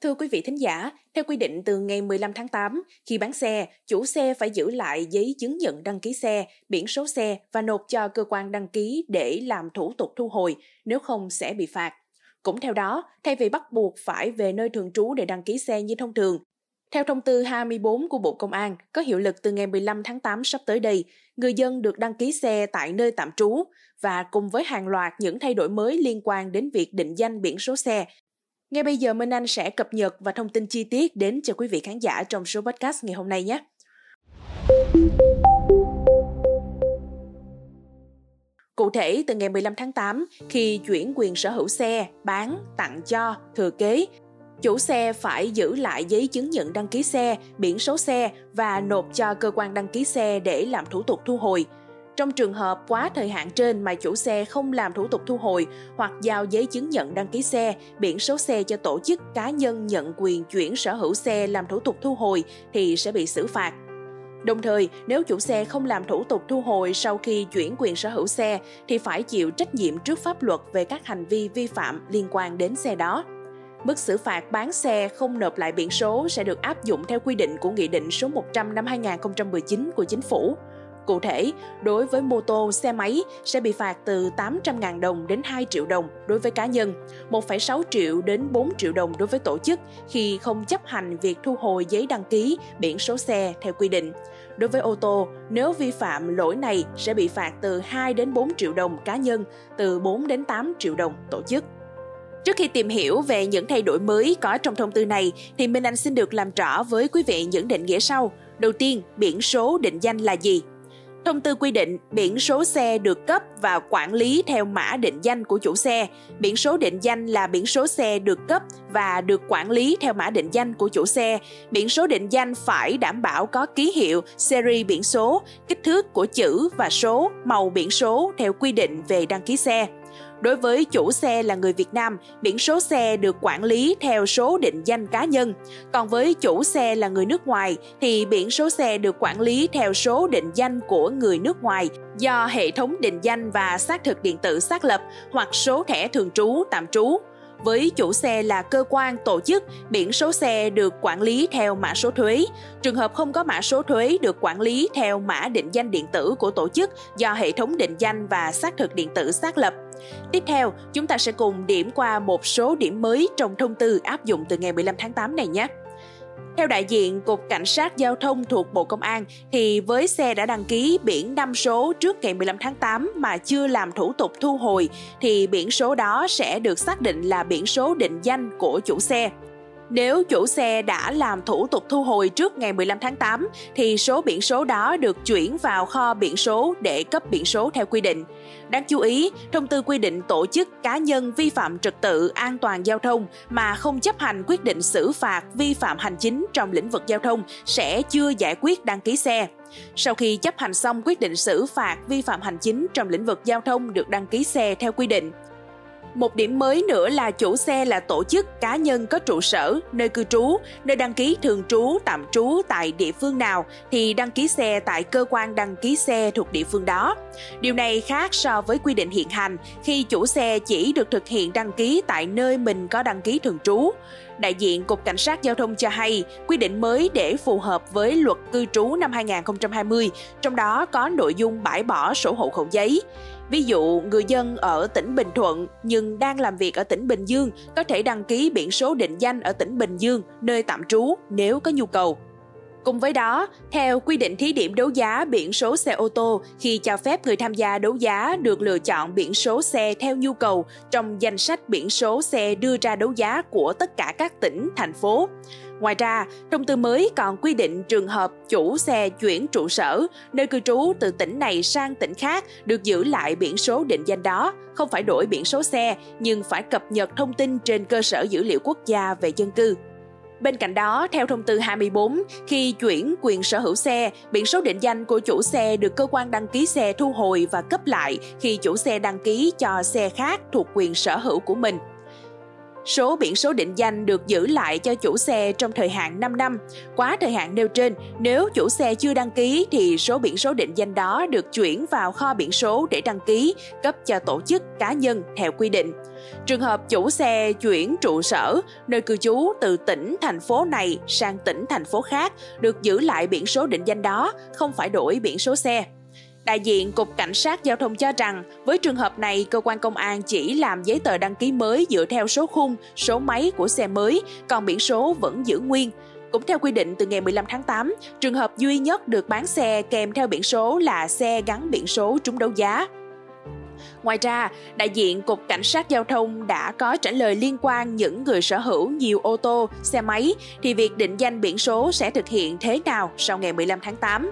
Thưa quý vị thính giả, theo quy định từ ngày 15 tháng 8, khi bán xe, chủ xe phải giữ lại giấy chứng nhận đăng ký xe, biển số xe và nộp cho cơ quan đăng ký để làm thủ tục thu hồi, nếu không sẽ bị phạt. Cũng theo đó, thay vì bắt buộc phải về nơi thường trú để đăng ký xe như thông thường, theo thông tư 24 của Bộ Công an, có hiệu lực từ ngày 15 tháng 8 sắp tới đây, người dân được đăng ký xe tại nơi tạm trú và cùng với hàng loạt những thay đổi mới liên quan đến việc định danh biển số xe. Ngay bây giờ Minh Anh sẽ cập nhật và thông tin chi tiết đến cho quý vị khán giả trong số podcast ngày hôm nay nhé. Cụ thể, từ ngày 15 tháng 8, khi chuyển quyền sở hữu xe, bán, tặng cho, thừa kế, chủ xe phải giữ lại giấy chứng nhận đăng ký xe, biển số xe và nộp cho cơ quan đăng ký xe để làm thủ tục thu hồi. Trong trường hợp quá thời hạn trên mà chủ xe không làm thủ tục thu hồi hoặc giao giấy chứng nhận đăng ký xe, biển số xe cho tổ chức cá nhân nhận quyền chuyển sở hữu xe làm thủ tục thu hồi thì sẽ bị xử phạt. Đồng thời, nếu chủ xe không làm thủ tục thu hồi sau khi chuyển quyền sở hữu xe thì phải chịu trách nhiệm trước pháp luật về các hành vi vi phạm liên quan đến xe đó. Mức xử phạt bán xe không nộp lại biển số sẽ được áp dụng theo quy định của Nghị định số 100 năm 2019 của Chính phủ. Cụ thể, đối với mô tô, xe máy sẽ bị phạt từ 800.000 đồng đến 2 triệu đồng đối với cá nhân, 1,6 triệu đến 4 triệu đồng đối với tổ chức khi không chấp hành việc thu hồi giấy đăng ký, biển số xe theo quy định. Đối với ô tô, nếu vi phạm lỗi này sẽ bị phạt từ 2 đến 4 triệu đồng cá nhân, từ 4 đến 8 triệu đồng tổ chức. Trước khi tìm hiểu về những thay đổi mới có trong thông tư này, thì Minh Anh xin được làm rõ với quý vị những định nghĩa sau. Đầu tiên, biển số định danh là gì? Thông tư quy định biển số xe được cấp và quản lý theo mã định danh của chủ xe. Biển số định danh là biển số xe được cấp và được quản lý theo mã định danh của chủ xe. Biển số định danh phải đảm bảo có ký hiệu, series biển số, kích thước của chữ và số, màu biển số theo quy định về đăng ký xe. Đối với chủ xe là người Việt Nam, biển số xe được quản lý theo số định danh cá nhân. Còn với chủ xe là người nước ngoài thì biển số xe được quản lý theo số định danh của người nước ngoài do hệ thống định danh và xác thực điện tử xác lập hoặc số thẻ thường trú, tạm trú. Với chủ xe là cơ quan, tổ chức, biển số xe được quản lý theo mã số thuế. Trường hợp không có mã số thuế được quản lý theo mã định danh điện tử của tổ chức do hệ thống định danh và xác thực điện tử xác lập. Tiếp theo, chúng ta sẽ cùng điểm qua một số điểm mới trong thông tư áp dụng từ ngày 15 tháng 8 này nhé. Theo đại diện Cục Cảnh sát Giao thông thuộc Bộ Công an, thì với xe đã đăng ký biển năm số trước ngày 15 tháng 8 mà chưa làm thủ tục thu hồi, thì biển số đó sẽ được xác định là biển số định danh của chủ xe. Nếu chủ xe đã làm thủ tục thu hồi trước ngày 15 tháng 8 thì số biển số đó được chuyển vào kho biển số để cấp biển số theo quy định. Đáng chú ý, thông tư quy định tổ chức cá nhân vi phạm trật tự an toàn giao thông mà không chấp hành quyết định xử phạt vi phạm hành chính trong lĩnh vực giao thông sẽ chưa giải quyết đăng ký xe. Sau khi chấp hành xong quyết định xử phạt vi phạm hành chính trong lĩnh vực giao thông được đăng ký xe theo quy định, một điểm mới nữa là chủ xe là tổ chức cá nhân có trụ sở, nơi cư trú, nơi đăng ký thường trú, tạm trú tại địa phương nào thì đăng ký xe tại cơ quan đăng ký xe thuộc địa phương đó. Điều này khác so với quy định hiện hành khi chủ xe chỉ được thực hiện đăng ký tại nơi mình có đăng ký thường trú. Đại diện Cục Cảnh sát Giao thông cho hay, quy định mới để phù hợp với luật cư trú năm 2020, trong đó có nội dung bãi bỏ sổ hộ khẩu giấy. Ví dụ, người dân ở tỉnh Bình Thuận nhưng đang làm việc ở tỉnh Bình Dương có thể đăng ký biển số định danh ở tỉnh Bình Dương, nơi tạm trú nếu có nhu cầu. Cùng với đó, theo quy định thí điểm đấu giá biển số xe ô tô khi cho phép người tham gia đấu giá được lựa chọn biển số xe theo nhu cầu trong danh sách biển số xe đưa ra đấu giá của tất cả các tỉnh, thành phố. Ngoài ra, thông tư mới còn quy định trường hợp chủ xe chuyển trụ sở, nơi cư trú từ tỉnh này sang tỉnh khác được giữ lại biển số định danh đó, không phải đổi biển số xe nhưng phải cập nhật thông tin trên cơ sở dữ liệu quốc gia về dân cư. Bên cạnh đó, theo thông tư 24, khi chuyển quyền sở hữu xe, biển số định danh của chủ xe được cơ quan đăng ký xe thu hồi và cấp lại khi chủ xe đăng ký cho xe khác thuộc quyền sở hữu của mình. Số biển số định danh được giữ lại cho chủ xe trong thời hạn 5 năm. Quá thời hạn nêu trên, nếu chủ xe chưa đăng ký thì số biển số định danh đó được chuyển vào kho biển số để đăng ký, cấp cho tổ chức cá nhân theo quy định. Trường hợp chủ xe chuyển trụ sở, nơi cư trú từ tỉnh, thành phố này sang tỉnh, thành phố khác được giữ lại biển số định danh đó, không phải đổi biển số xe. Đại diện Cục Cảnh sát Giao thông cho rằng, với trường hợp này, cơ quan công an chỉ làm giấy tờ đăng ký mới dựa theo số khung, số máy của xe mới, còn biển số vẫn giữ nguyên. Cũng theo quy định từ ngày 15 tháng 8, trường hợp duy nhất được bán xe kèm theo biển số là xe gắn biển số trúng đấu giá. Ngoài ra, đại diện Cục Cảnh sát Giao thông đã có trả lời liên quan những người sở hữu nhiều ô tô, xe máy thì việc định danh biển số sẽ thực hiện thế nào sau ngày 15 tháng 8.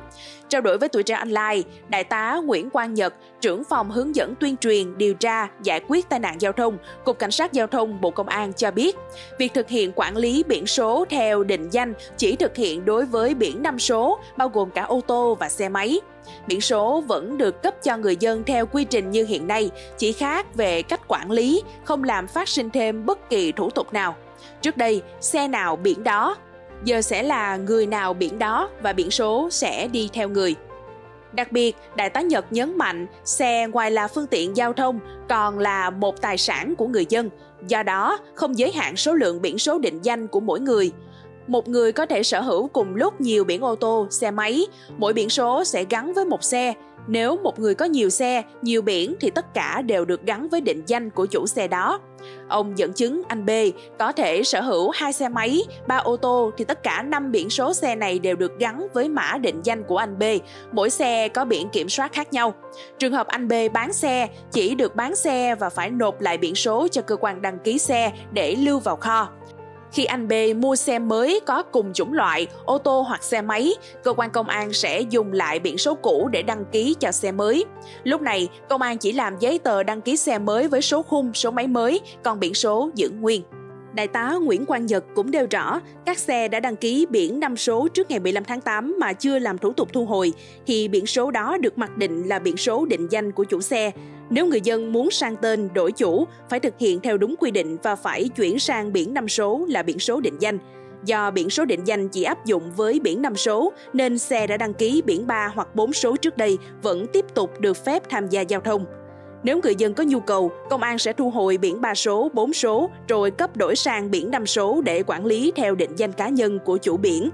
Trao đổi với tuổi trẻ online, Đại tá Nguyễn Quang Nhật, trưởng phòng hướng dẫn tuyên truyền, điều tra, giải quyết tai nạn giao thông, Cục Cảnh sát Giao thông Bộ Công an cho biết, việc thực hiện quản lý biển số theo định danh chỉ thực hiện đối với biển năm số, bao gồm cả ô tô và xe máy. Biển số vẫn được cấp cho người dân theo quy trình như hiện nay, chỉ khác về cách quản lý, không làm phát sinh thêm bất kỳ thủ tục nào. Trước đây, xe nào biển đó, giờ sẽ là người nào biển đó và biển số sẽ đi theo người. Đặc biệt, Đại tá Nhật nhấn mạnh, xe ngoài là phương tiện giao thông còn là một tài sản của người dân, do đó không giới hạn số lượng biển số định danh của mỗi người một người có thể sở hữu cùng lúc nhiều biển ô tô, xe máy, mỗi biển số sẽ gắn với một xe. Nếu một người có nhiều xe, nhiều biển thì tất cả đều được gắn với định danh của chủ xe đó. Ông dẫn chứng anh B có thể sở hữu hai xe máy, ba ô tô thì tất cả năm biển số xe này đều được gắn với mã định danh của anh B. Mỗi xe có biển kiểm soát khác nhau. Trường hợp anh B bán xe, chỉ được bán xe và phải nộp lại biển số cho cơ quan đăng ký xe để lưu vào kho. Khi anh B mua xe mới có cùng chủng loại, ô tô hoặc xe máy, cơ quan công an sẽ dùng lại biển số cũ để đăng ký cho xe mới. Lúc này, công an chỉ làm giấy tờ đăng ký xe mới với số khung, số máy mới, còn biển số giữ nguyên. Đại tá Nguyễn Quang Nhật cũng nêu rõ, các xe đã đăng ký biển năm số trước ngày 15 tháng 8 mà chưa làm thủ tục thu hồi, thì biển số đó được mặc định là biển số định danh của chủ xe. Nếu người dân muốn sang tên đổi chủ, phải thực hiện theo đúng quy định và phải chuyển sang biển năm số là biển số định danh. Do biển số định danh chỉ áp dụng với biển năm số, nên xe đã đăng ký biển 3 hoặc 4 số trước đây vẫn tiếp tục được phép tham gia giao thông. Nếu người dân có nhu cầu, công an sẽ thu hồi biển 3 số, 4 số rồi cấp đổi sang biển 5 số để quản lý theo định danh cá nhân của chủ biển.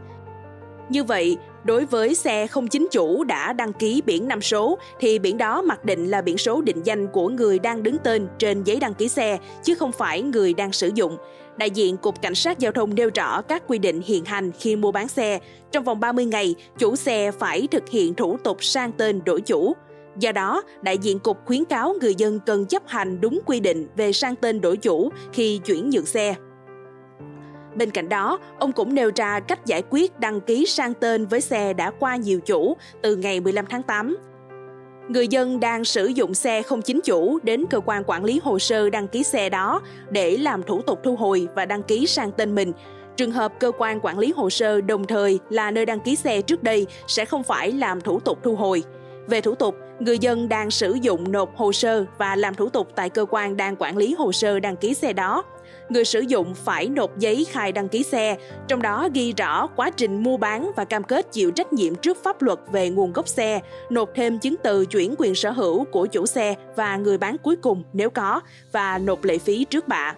Như vậy, đối với xe không chính chủ đã đăng ký biển 5 số thì biển đó mặc định là biển số định danh của người đang đứng tên trên giấy đăng ký xe chứ không phải người đang sử dụng. Đại diện Cục Cảnh sát Giao thông nêu rõ các quy định hiện hành khi mua bán xe. Trong vòng 30 ngày, chủ xe phải thực hiện thủ tục sang tên đổi chủ. Do đó, đại diện cục khuyến cáo người dân cần chấp hành đúng quy định về sang tên đổi chủ khi chuyển nhượng xe. Bên cạnh đó, ông cũng nêu ra cách giải quyết đăng ký sang tên với xe đã qua nhiều chủ từ ngày 15 tháng 8. Người dân đang sử dụng xe không chính chủ đến cơ quan quản lý hồ sơ đăng ký xe đó để làm thủ tục thu hồi và đăng ký sang tên mình. Trường hợp cơ quan quản lý hồ sơ đồng thời là nơi đăng ký xe trước đây sẽ không phải làm thủ tục thu hồi. Về thủ tục, người dân đang sử dụng nộp hồ sơ và làm thủ tục tại cơ quan đang quản lý hồ sơ đăng ký xe đó. Người sử dụng phải nộp giấy khai đăng ký xe, trong đó ghi rõ quá trình mua bán và cam kết chịu trách nhiệm trước pháp luật về nguồn gốc xe, nộp thêm chứng từ chuyển quyền sở hữu của chủ xe và người bán cuối cùng nếu có và nộp lệ phí trước bạ.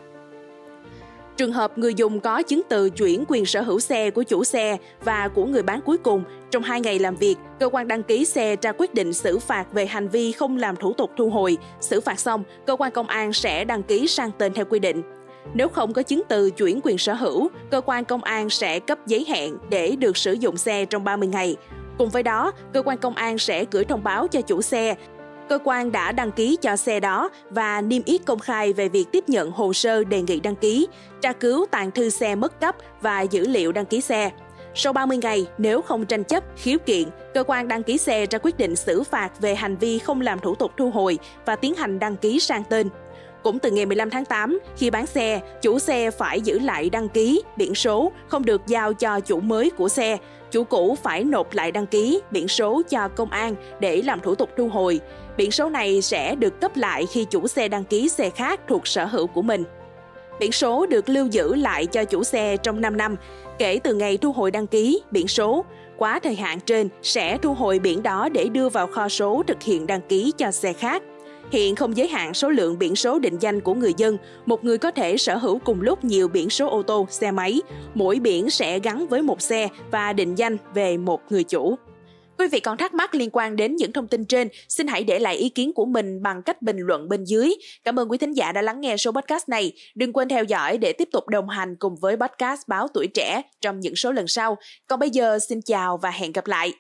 Trường hợp người dùng có chứng từ chuyển quyền sở hữu xe của chủ xe và của người bán cuối cùng, trong hai ngày làm việc, cơ quan đăng ký xe ra quyết định xử phạt về hành vi không làm thủ tục thu hồi. Xử phạt xong, cơ quan công an sẽ đăng ký sang tên theo quy định. Nếu không có chứng từ chuyển quyền sở hữu, cơ quan công an sẽ cấp giấy hẹn để được sử dụng xe trong 30 ngày. Cùng với đó, cơ quan công an sẽ gửi thông báo cho chủ xe cơ quan đã đăng ký cho xe đó và niêm yết công khai về việc tiếp nhận hồ sơ đề nghị đăng ký, tra cứu tàn thư xe mất cấp và dữ liệu đăng ký xe. Sau 30 ngày, nếu không tranh chấp, khiếu kiện, cơ quan đăng ký xe ra quyết định xử phạt về hành vi không làm thủ tục thu hồi và tiến hành đăng ký sang tên. Cũng từ ngày 15 tháng 8, khi bán xe, chủ xe phải giữ lại đăng ký, biển số, không được giao cho chủ mới của xe. Chủ cũ phải nộp lại đăng ký, biển số cho công an để làm thủ tục thu hồi. Biển số này sẽ được cấp lại khi chủ xe đăng ký xe khác thuộc sở hữu của mình. Biển số được lưu giữ lại cho chủ xe trong 5 năm kể từ ngày thu hồi đăng ký biển số. Quá thời hạn trên sẽ thu hồi biển đó để đưa vào kho số thực hiện đăng ký cho xe khác. Hiện không giới hạn số lượng biển số định danh của người dân, một người có thể sở hữu cùng lúc nhiều biển số ô tô, xe máy. Mỗi biển sẽ gắn với một xe và định danh về một người chủ. Quý vị còn thắc mắc liên quan đến những thông tin trên, xin hãy để lại ý kiến của mình bằng cách bình luận bên dưới. Cảm ơn quý thính giả đã lắng nghe số podcast này. Đừng quên theo dõi để tiếp tục đồng hành cùng với podcast Báo Tuổi Trẻ trong những số lần sau. Còn bây giờ xin chào và hẹn gặp lại.